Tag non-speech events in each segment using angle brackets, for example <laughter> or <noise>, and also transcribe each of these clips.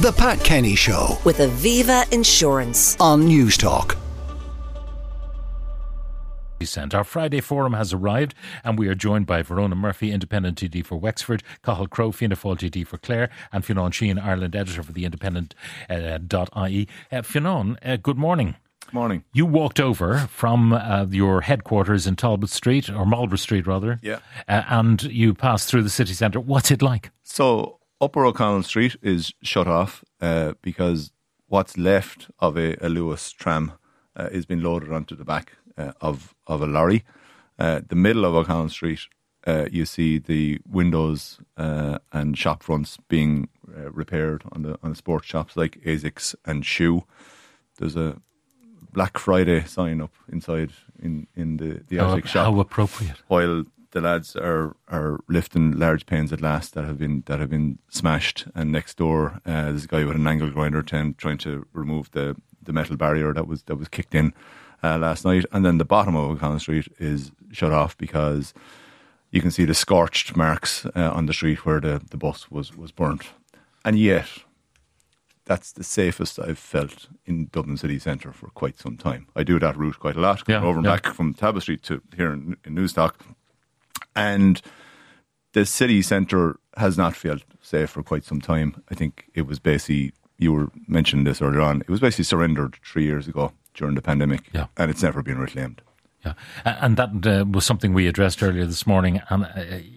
The Pat Kenny Show with Aviva Insurance. on Newstalk. Sent. Our Friday forum has arrived, and we are joined by Verona Murphy, Independent TD for Wexford, Cathal Crowe, Fianna Fáil TD for Clare, and Fionn Sheahan, Ireland editor for the Independent.ie. uh, .ie. Uh, Fionn, uh, good morning. Morning. You walked over from uh, your headquarters in Talbot Street, or Marlborough Street rather, Yeah. uh, and you passed through the city centre. What's it like? So Upper O'Connell Street is shut off uh, because what's left of a, a Luas tram uh, is being loaded onto the back uh, of of a lorry. Uh, the middle of O'Connell Street, uh, you see the windows uh, and shop fronts being uh, repaired on the on the sports shops like Asics and Schuh. There's a Black Friday sign up inside in, in the the How, Asics shop how appropriate. while the lads are are lifting large panes at last that have been that have been smashed, and next door uh, there's a guy with an angle grinder ten, trying to remove the, the metal barrier that was that was kicked in uh, last night, and then the bottom of O'Connell Street is shut off because you can see the scorched marks uh, on the street where the, the bus was was burnt, and yet that's the safest I've felt in Dublin city centre for quite some time. I do that route quite a lot, Yeah, over and yeah. back from Talbot Street to here in, in Newstalk, and the city centre has not felt safe for quite some time. I think it was basically you were mentioning this earlier on. It was basically surrendered three years ago during the pandemic, Yeah. and it's never been reclaimed. Yeah, and that uh, was something we addressed earlier this morning, and uh,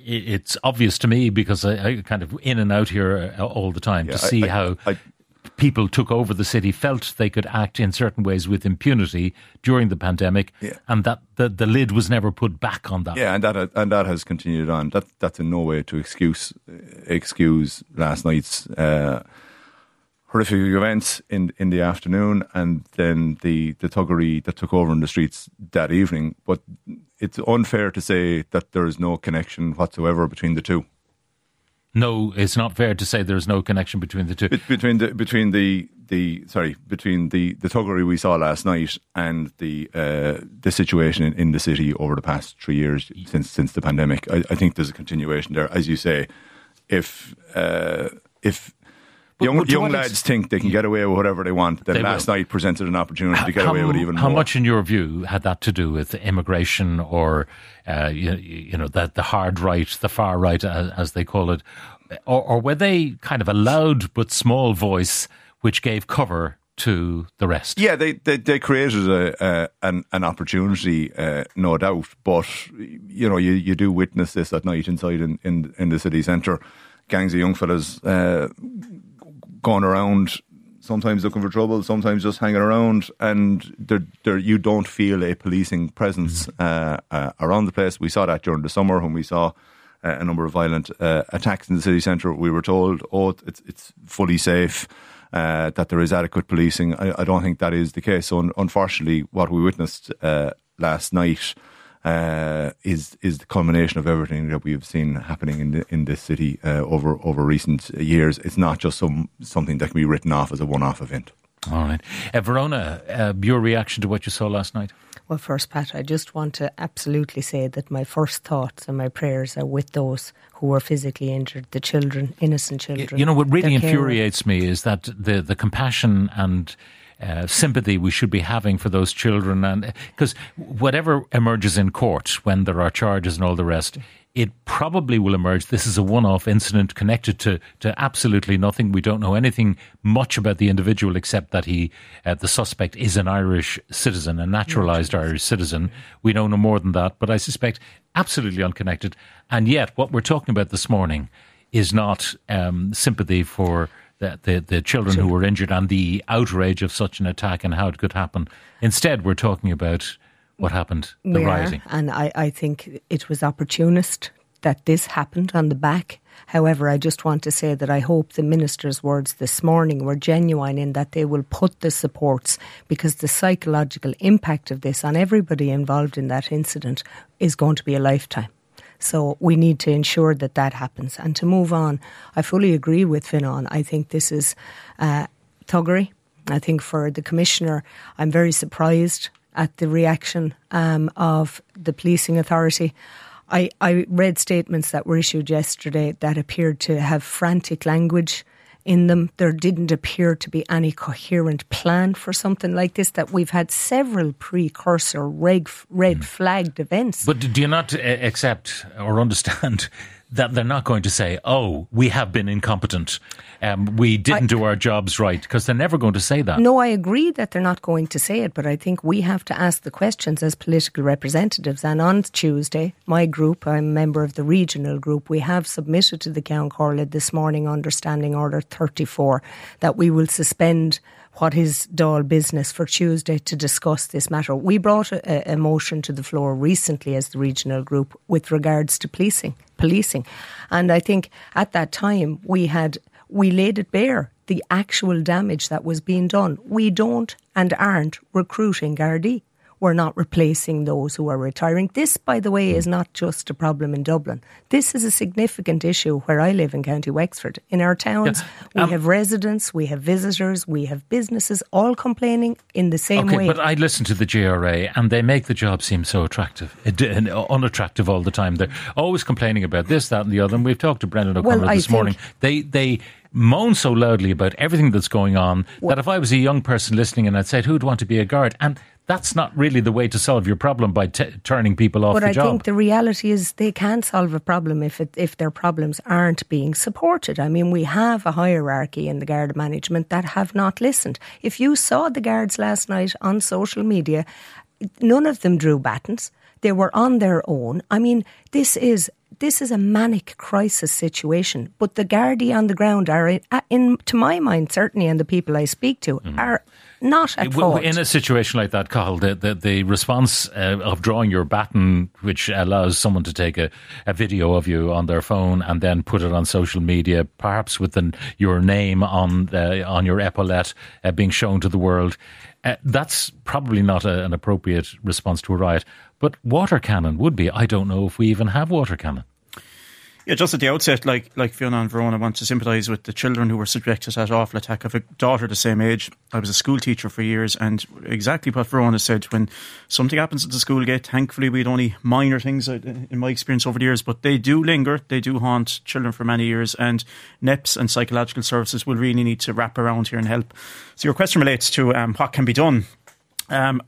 it's obvious to me because I, I kind of in and out here uh, all the time Yeah, to see I- how I- people took over the city, felt they could act in certain ways with impunity during the pandemic, Yeah. and that the, the lid was never put back on that. Yeah, and that and that has continued on. That that's in no way to excuse excuse last night's uh, horrific events in in the afternoon, and then the the thuggery that took over in the streets that evening. But it's unfair to say that there is no connection whatsoever between the two. No, it's not fair to say there's no connection between the two. Be- between the between the the sorry between the the thuggery we saw last night and the uh, the situation in, in the city over the past three years since since the pandemic. I, I think there's a continuation there, as you say. If uh, if young but young lads ex- think they can get away with whatever they want, then They last will. night presented an opportunity to get how, away with even how more. much, in your view, had that to do with immigration or, uh, you, you know, the, the hard right, the far right, as, as they call it, or, or were they kind of a loud but small voice which gave cover to the rest? Yeah, they they, they created a, uh, an an opportunity, uh, no doubt. But you know, you, you do witness this at night inside in, in, in the city centre. Gangs of young fellas uh, going around, sometimes looking for trouble, sometimes just hanging around, and there, there you don't feel a policing presence uh, uh, around the place. We saw that during the summer when we saw. Uh, a number of violent uh, attacks in the city centre. We were told, "Oh, it's it's fully safe." uh, that there is adequate policing. I, I don't think that is the case. So, un- unfortunately, what we witnessed uh, last night uh, is is the culmination of everything that we have seen happening in the, in this city uh, over over recent years. It's not just some something that can be written off as a one off event. All right. Uh, Verona, uh, your reaction to what you saw last night? Well, first, Pat, I just want to absolutely say that my first thoughts and my prayers are with those who were physically injured, the children, innocent children. You know what really infuriates me is that the the compassion and uh, sympathy we should be having for those children, and because whatever emerges in court when there are charges and all the rest, it probably will emerge. This is a one-off incident connected to to absolutely nothing. We don't know anything much about the individual except that he, uh, the suspect, is an Irish citizen, a naturalized Irish citizen. We know no more than that, but I suspect absolutely unconnected. And yet, what we're talking about this morning is not um, sympathy for the, the, the children who were injured and the outrage of such an attack and how it could happen. Instead, we're talking about what happened, the We are, and I, I think it was opportunist that this happened on the back. However, I just want to say that I hope the minister's words this morning were genuine in that they will put the supports because the psychological impact of this on everybody involved in that incident is going to be a lifetime. So we need to ensure that that happens. And to move on, I fully agree with Fionnan. I think this is uh, thuggery. I think for the commissioner, I'm very surprised at the reaction um, of the policing authority. I, I read statements that were issued yesterday that appeared to have frantic language in them. There didn't appear to be any coherent plan for something like this. That we've had several precursor red, red flagged events. But do you not uh, accept or <laughs> understand that they're not going to say, "Oh, we have been incompetent, um, we didn't I, do our jobs right," because they're never going to say that. No, I agree that they're not going to say it, but I think we have to ask the questions as political representatives. And on Tuesday, my group, I'm a member of the regional group, we have submitted to the Ceann Comhairle this morning, under Standing Order 34, that we will suspend what is Dáil business for Tuesday to discuss this matter. We brought a, a, motion to the floor recently as the regional group with regards to policing, policing, and I think at that time we had we laid it bare the actual damage that was being done. We don't and aren't recruiting Gardaí we're not replacing those who are retiring. This, by the way, is not just a problem in Dublin. This is a significant issue where I live in County Wexford. In our towns, yeah. um, we have residents, we have visitors, we have businesses all complaining in the same okay, way. But I listen to the GRA and they make the job seem so attractive, <laughs> and unattractive all the time. They're always complaining about this, that, and the other. And we've talked to Brendan O'Connor well, this morning. They, they, moan so loudly about everything that's going on well, that if I was a young person listening and I'd said, who'd want to be a guard? And that's not really the way to solve your problem by t- turning people off but the I job. But I think the reality is they can solve a problem if it, if their problems aren't being supported. I mean, we have a hierarchy in the guard management that have not listened. If you saw the guards last night on social media, none of them drew batons. They were on their own. I mean, this is this is a manic crisis situation. But the Gardaí on the ground are, in, in, to my mind, certainly, and the people I speak to, mm. are not at fault. In a situation like that, Cathal, the, the, the response uh, of drawing your baton, which allows someone to take a, a video of you on their phone and then put it on social media, perhaps with the, your name on uh, on your epaulette uh, being shown to the world, uh, that's probably not a, an appropriate response to a riot. But water cannon would be. I don't know if we even have water cannon. Yeah, just at the outset, like like Fionnan and Verona, I want to sympathise with the children who were subjected to that awful attack. I have a daughter the same age. I was a school teacher for years, and exactly what Verona said. When something happens at the school gate, thankfully we had only minor things uh, in my experience over the years, but they do linger. They do haunt children for many years, and NEPS and psychological services will really need to wrap around here and help. So your question relates to um, what can be done. Um,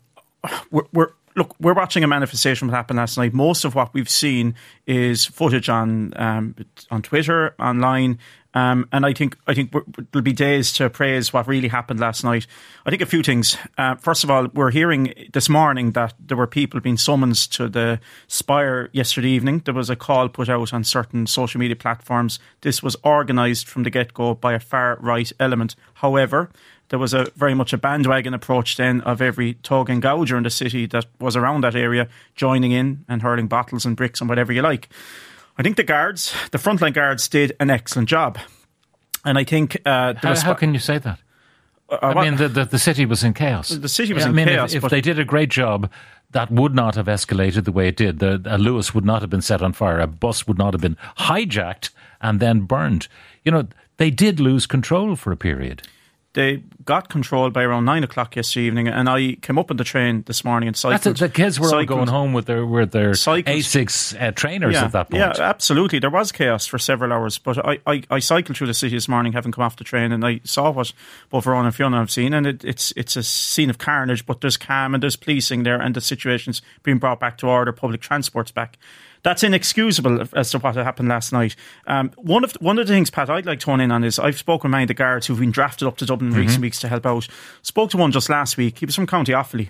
we're, we're look, we're watching a manifestation what happened last night. Most of what we've seen is footage on um, on Twitter, online, um, and I think I think there'll be days to praise what really happened last night. I think a few things. Uh, first of all, we're hearing this morning that there were people being summoned to the Spire yesterday evening. There was a call put out on certain social media platforms. This was organised from the get go by a far right element. However, there was a very much a bandwagon approach then of every tug and gouger in the city that was around that area joining in and hurling bottles and bricks and whatever you like. I think the guards, the frontline guards, did an excellent job, and I think uh, how, how, can you say that? Uh, I mean, the, the, the city was in chaos. The city was yeah, in I mean, chaos. If, if they did a great job, that would not have escalated the way it did. The, a Luas would not have been set on fire. A bus would not have been hijacked and then burned. You know, they did lose control for a period they got control by around nine o'clock yesterday evening, and I came up on the train this morning and cycled. That's it, the kids were cycled, all going home with their with their cycled. Asics uh, trainers yeah, at that point. Yeah, absolutely. There was chaos for several hours, but I, I, I, cycled through the city this morning, having come off the train, and I saw what both Verona and Fionnan have seen, and it, it's it's a scene of carnage, but there's calm and there's policing there, and the situation's being brought back to order. Public transport's back that's inexcusable as to what happened last night. Um, one of the, one of the things, Pat, I'd like to hone in on is I've spoken with many of the guards who've been drafted up to Dublin in mm-hmm. recent weeks to help out. Spoke to one just last week. He was from County Offaly.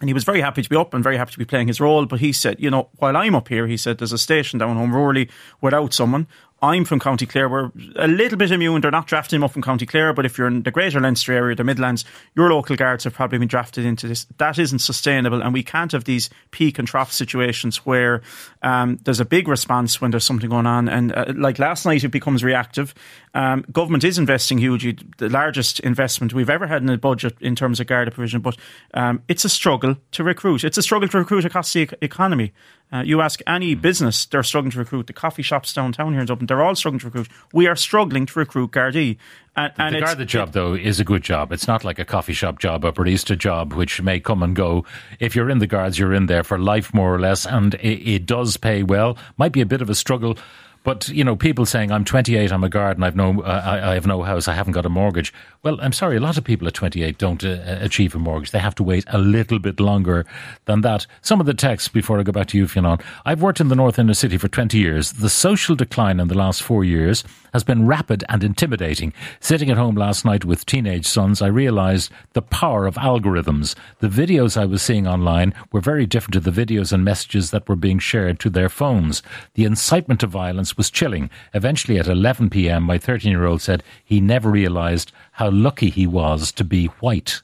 And he was very happy to be up and very happy to be playing his role. But he said, you know, while I'm up here, he said, there's a station down home Rowley without someone. I'm from County Clare. We're a little bit immune. They're not drafting him up from County Clare, but if you're in the Greater Leinster area, the Midlands, your local guards have probably been drafted into this. That isn't sustainable, and we can't have these peak and trough situations where um, there's a big response when there's something going on. And uh, like last night, it becomes reactive. Um, government is investing hugely, the largest investment we've ever had in a budget in terms of Garda provision, but um, it's a struggle to recruit. It's a struggle to recruit across the economy. Uh, you ask any business, they're struggling to recruit. The coffee shops downtown here in Dublin, they're all struggling to recruit. We are struggling to recruit Gardaí. And, and the Garda job, though, is a good job. It's not like a coffee shop job, or a barista job, which may come and go. If you're in the Guards, you're in there for life, more or less, and it, it does pay well. Might be a bit of a struggle But you know, people saying I'm 28, I'm a garden, I've no, uh, I, I, have no house, I haven't got a mortgage. Well, I'm sorry, a lot of people at 28 don't uh, achieve a mortgage. They have to wait a little bit longer than that. Some of the texts before I go back to you, Fionn. I've worked in the north inner city for 20 years. The social decline in the last four years has been rapid and intimidating. Sitting at home last night with teenage sons, I realised the power of algorithms. The videos I was seeing online were very different to the videos and messages that were being shared to their phones. The incitement to violence was chilling. Eventually, at 11 p.m., my 13 year old said he never realised how lucky he was to be white.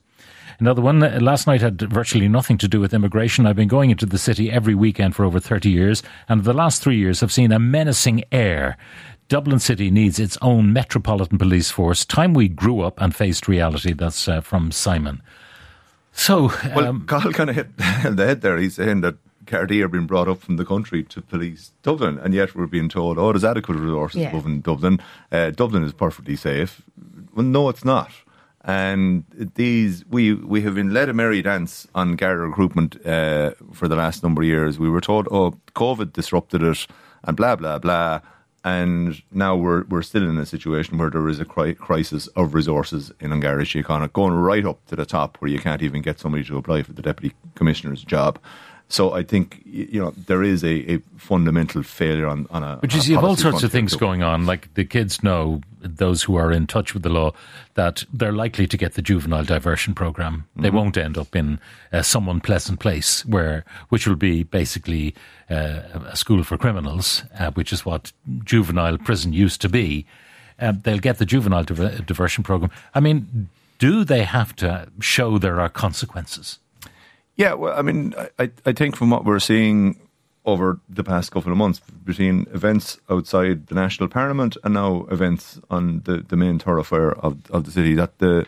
Another one uh, last night had virtually nothing to do with immigration. I've been going into the city every weekend for over 30 years, and the last three years have seen a menacing air. Dublin City needs its own metropolitan police force. Time we grew up and faced reality. That's uh, from Simon. So, um, well, Cathal kind of hit <laughs> the head there. He's saying that Gardaí are being brought up from the country to police Dublin, and yet we're being told, "Oh, there's adequate resources yeah. in Dublin. Uh, Dublin is perfectly safe." Well, no, it's not. And these, we we have been led a merry dance on Garda recruitment uh, for the last number of years. We were told, "Oh, COVID disrupted it," and blah blah blah and now we're we're still in a situation where there is a cri- crisis of resources in An Garda Síochána, going right up to the top where you can't even get somebody to apply for the deputy commissioner's job. So I think you know there is a, a fundamental failure on, on a. But you see, all sorts of things going on. Like the kids know, those who are in touch with the law, that they're likely to get the juvenile diversion program. Mm-hmm. They won't end up in uh, some unpleasant place where, which will be basically uh, a school for criminals, uh, which is what juvenile prison used to be. Uh, they'll get the juvenile diver- diversion program. I mean, do they have to show there are consequences? Yeah, well, I mean, I, I think from what we're seeing over the past couple of months, between events outside the national parliament and now events on the, the main thoroughfare of, of the city, that the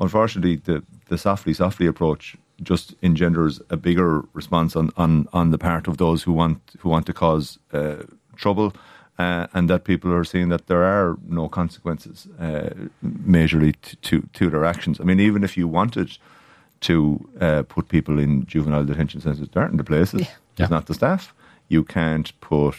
unfortunately the, the softly softly approach just engenders a bigger response on, on, on the part of those who want who want to cause uh, trouble. Uh, and that people are seeing that there are no consequences uh, majorly to, to, to their actions. I mean, even if you wanted to uh, put people in juvenile detention centres. There aren't the places. Yeah. There's yeah. not the staff. You can't put.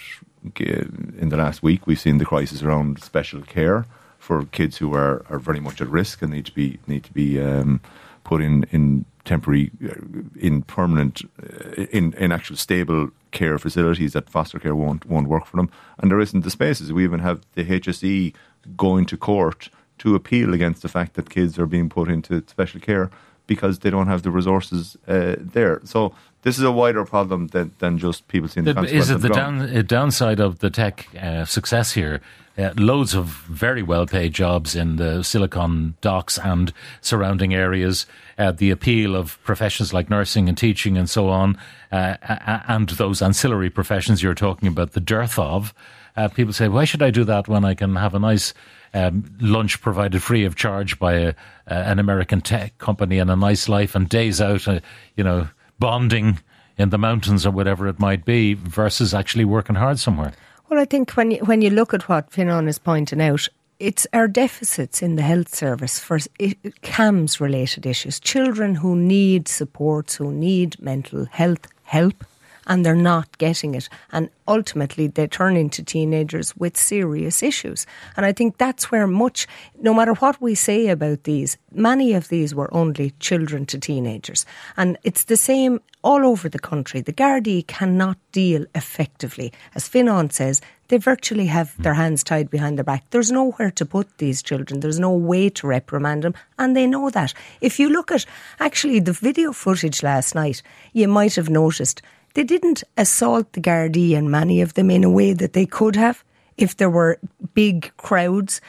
In the last week, we've seen the crisis around special care for kids who are, are very much at risk and need to be need to be um, put in in temporary, uh, in permanent, uh, in in actual stable care facilities that foster care won't won't work for them. And there isn't the spaces. We even have the HSE going to court to appeal against the fact that kids are being put into special care because they don't have the resources uh, there. So this is a wider problem than, than just people seeing the, the Is it the, down, uh, downside of the tech uh, success here? Uh, loads of very well paid jobs in the Silicon docks and surrounding areas. Uh, the appeal of professions like nursing and teaching and so on, uh, and those ancillary professions you're talking about, the dearth of. people say, why should I do that when I can have a nice um, lunch provided free of charge by a, uh, an American tech company and a nice life and days out, uh, you know, bonding in the mountains or whatever it might be versus actually working hard somewhere. Well, I think when you, when you look at what Fionn is pointing out, it's our deficits in the health service for CAMHS related issues. Children who need supports, who need mental health help, and they're not getting it. And ultimately, they turn into teenagers with serious issues. And I think that's where much, no matter what we say about these, many of these were only children to teenagers. And it's the same all over the country. The Gardaí cannot deal effectively. As Fionn says, they virtually have their hands tied behind their back. There's nowhere to put these children. There's no way to reprimand them, and they know that. If you look at actually the video footage last night, you might have noticed they didn't assault the Gardaí and many of them in a way that they could have if there were big crowds.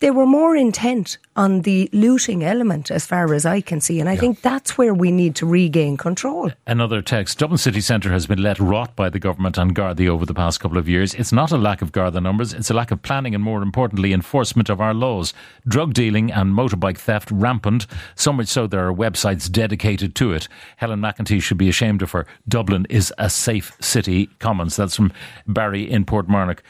They were more intent on the looting element, as far as I can see. And I yeah. think that's where we need to regain control. Another text Dublin City Centre has been let rot by the government and Gardaí over the past couple of years. It's not a lack of Garda numbers, it's a lack of planning and, more importantly, enforcement of our laws. Drug dealing and motorbike theft rampant, so much so there are websites dedicated to it. Helen McEntee should be ashamed of her. Dublin is a safe city. Comments. That's from Barry in Portmarnock.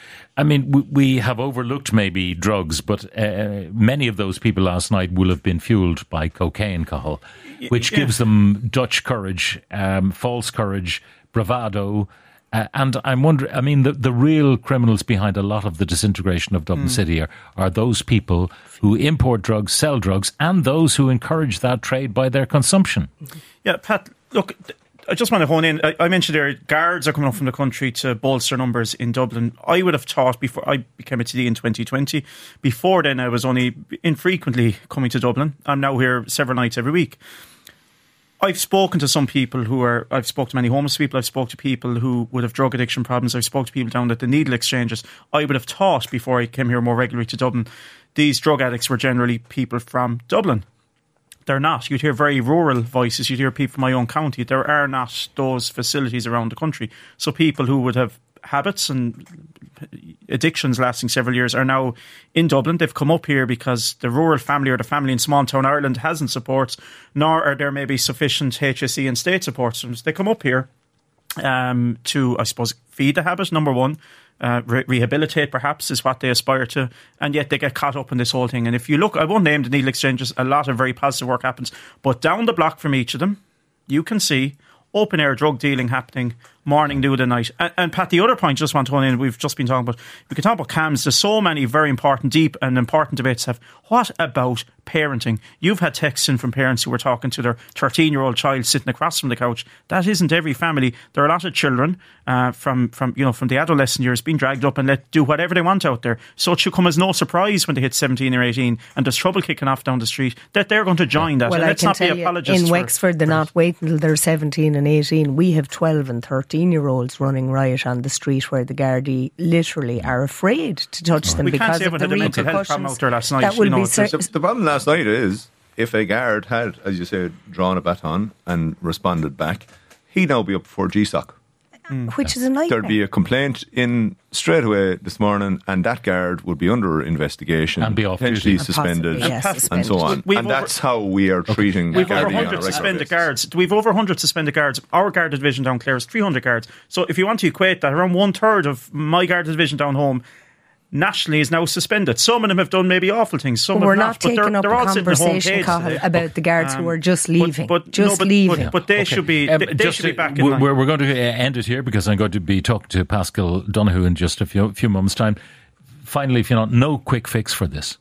I mean, we have overlooked maybe drugs, but uh, many of those people last night will have been fueled by cocaine, Cathal, which yeah. gives them Dutch courage, um, false courage, bravado, Uh, and I'm wondering, I mean, the, the real criminals behind a lot of the disintegration of Dublin City are, are those people who import drugs, sell drugs, and those who encourage that trade by their consumption. Yeah, Pat, look, I just want to hone in. I, I mentioned there guards are coming up from the country to bolster numbers in Dublin. I would have thought before I became a TD in 2020, before then I was only infrequently coming to Dublin. I'm now here several nights every week. I've spoken to some people who are. I've spoken to many homeless people. I've spoken to people who would have drug addiction problems. I've spoken to people down at the needle exchanges. I would have thought before I came here more regularly to Dublin, these drug addicts were generally people from Dublin. They're not. You'd hear very rural voices. You'd hear people from my own county. There are not those facilities around the country. So people who would have habits and addictions lasting several years are now in Dublin. They've come up here because the rural family or the family in small town Ireland hasn't supports, nor are there maybe sufficient HSE and state supports. They come up here um, to, I suppose, feed the habit, number one. Uh, re- rehabilitate, perhaps, is what they aspire to, and yet they get caught up in this whole thing. And if you look, I won't name the needle exchanges, a lot of very positive work happens, but down the block from each of them, you can see open air drug dealing happening morning, noon, and night. And, and Pat, the other point, just want to hone in, we've just been talking about, we can talk about CAMHS. There's so many very important, deep, and important debates. Have what about parenting? You've had texts in from parents who were talking to their 13 year old child sitting across from the couch. That isn't every family. There are a lot of children uh, from from you know from the adolescent years being dragged up and let do whatever they want out there. So it should come as no surprise when they hit 17 or 18 and there's trouble kicking off down the street that they're going to join that. Well, and I let's can not be tell you, apologists in for- Wexford, they're not waiting until they're 17 and 18. We have 12 and 13 year olds running riot on the street where the Gardaí literally are afraid to touch oh. them We can't because say of the had a mental health problem repercussions. out there last night, That you know, be it's- cer- The, the problem last night is if a guard had, as you said, drawn a baton and responded back, he'd now be up for GSOC. Mm. which is a nightmare. There'd be a complaint in straight away this morning, and that guard would be under investigation And be off potentially duty. And suspended, possibly, yes, and so on. We've and over- that's how we are treating We've over 100 suspended basis. guards. We've over 100 suspended guards. Our guard division down Clare is 300 guards. So if you want to equate that, around one third of my guard division down home nationally is now suspended. Some of them have done maybe awful things. Some But we're not. not but they're, taking up they're a all sitting at home conversation, cages Cathal, today. about the guards who Um, are just leaving. But, just no, but, leaving. But, but they should be. Um, they, they just, should be back in we're, line. we're going to uh, end it here because I'm going to be talking to Paschal Donohoe in just a few, few moments' time. Finally, if you know, no quick fix for this.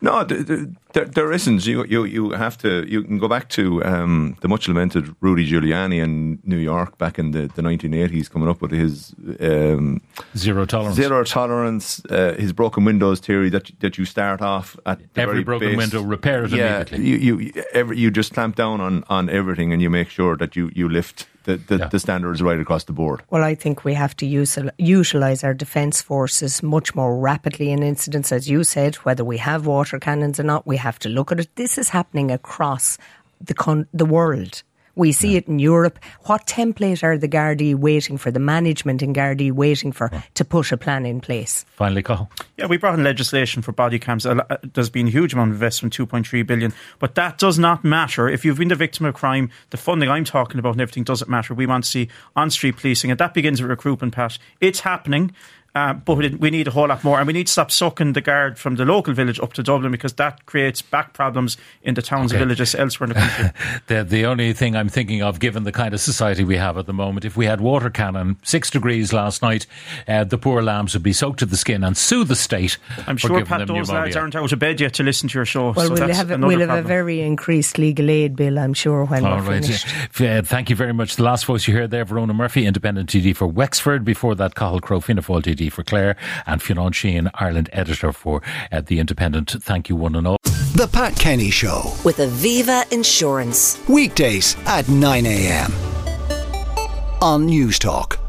No, th- th- there, there isn't. You, you, you have to. You can go back to um, the much lamented Rudy Giuliani in New York back in the, the 1980s, coming up with his um, Zero tolerance. zero tolerance, uh, his broken windows theory that that you start off at the Every very broken base. window, repair it yeah, immediately. You you every, you just clamp down on, on everything and you make sure that you, you lift the, the, Yeah. the standards right across the board. Well, I think we have to use, utilise our defence forces much more rapidly in incidents, as you said, whether we have water cannons or not. We have to look at it. This is happening across the con- the world. We see it in Europe. What template are the Gardaí waiting for? The management in Gardaí waiting for to put a plan in place? Finally, Cathal. Yeah, we brought in legislation for body cams. A lo- uh, There's been a huge amount of investment, 2.3 billion. But that does not matter. If you've been the victim of crime, the funding I'm talking about and everything doesn't matter. We want to see on street policing, and that begins with recruitment, Pat. It's happening. Uh, but it, we need a whole lot more, and we need to stop sucking the guard from the local village up to Dublin because that creates back problems in the towns and villages elsewhere in the country. <laughs> The, the only thing I'm thinking of, given the kind of society we have at the moment, if we had water cannon, six degrees last night, uh, the poor lambs would be soaked to the skin and sue the state. I'm for sure, giving Pat, them those pneumonia. lads aren't out of bed yet to listen to your show. Well, so we'll that's have a, we'll have a very increased legal aid bill, I'm sure, when All we're right. finished. <laughs> Uh, thank you very much. The last voice you heard there, Verona Murphy, independent TD for Wexford. Before that, Cathal Crowe, Fianna Fáil TD for Clare, and Fionn Sheahan, Ireland editor for uh, The Independent. Thank you, one and all. The Pat Kenny Show. with Aviva Insurance. Weekdays at 9 a.m. on Newstalk.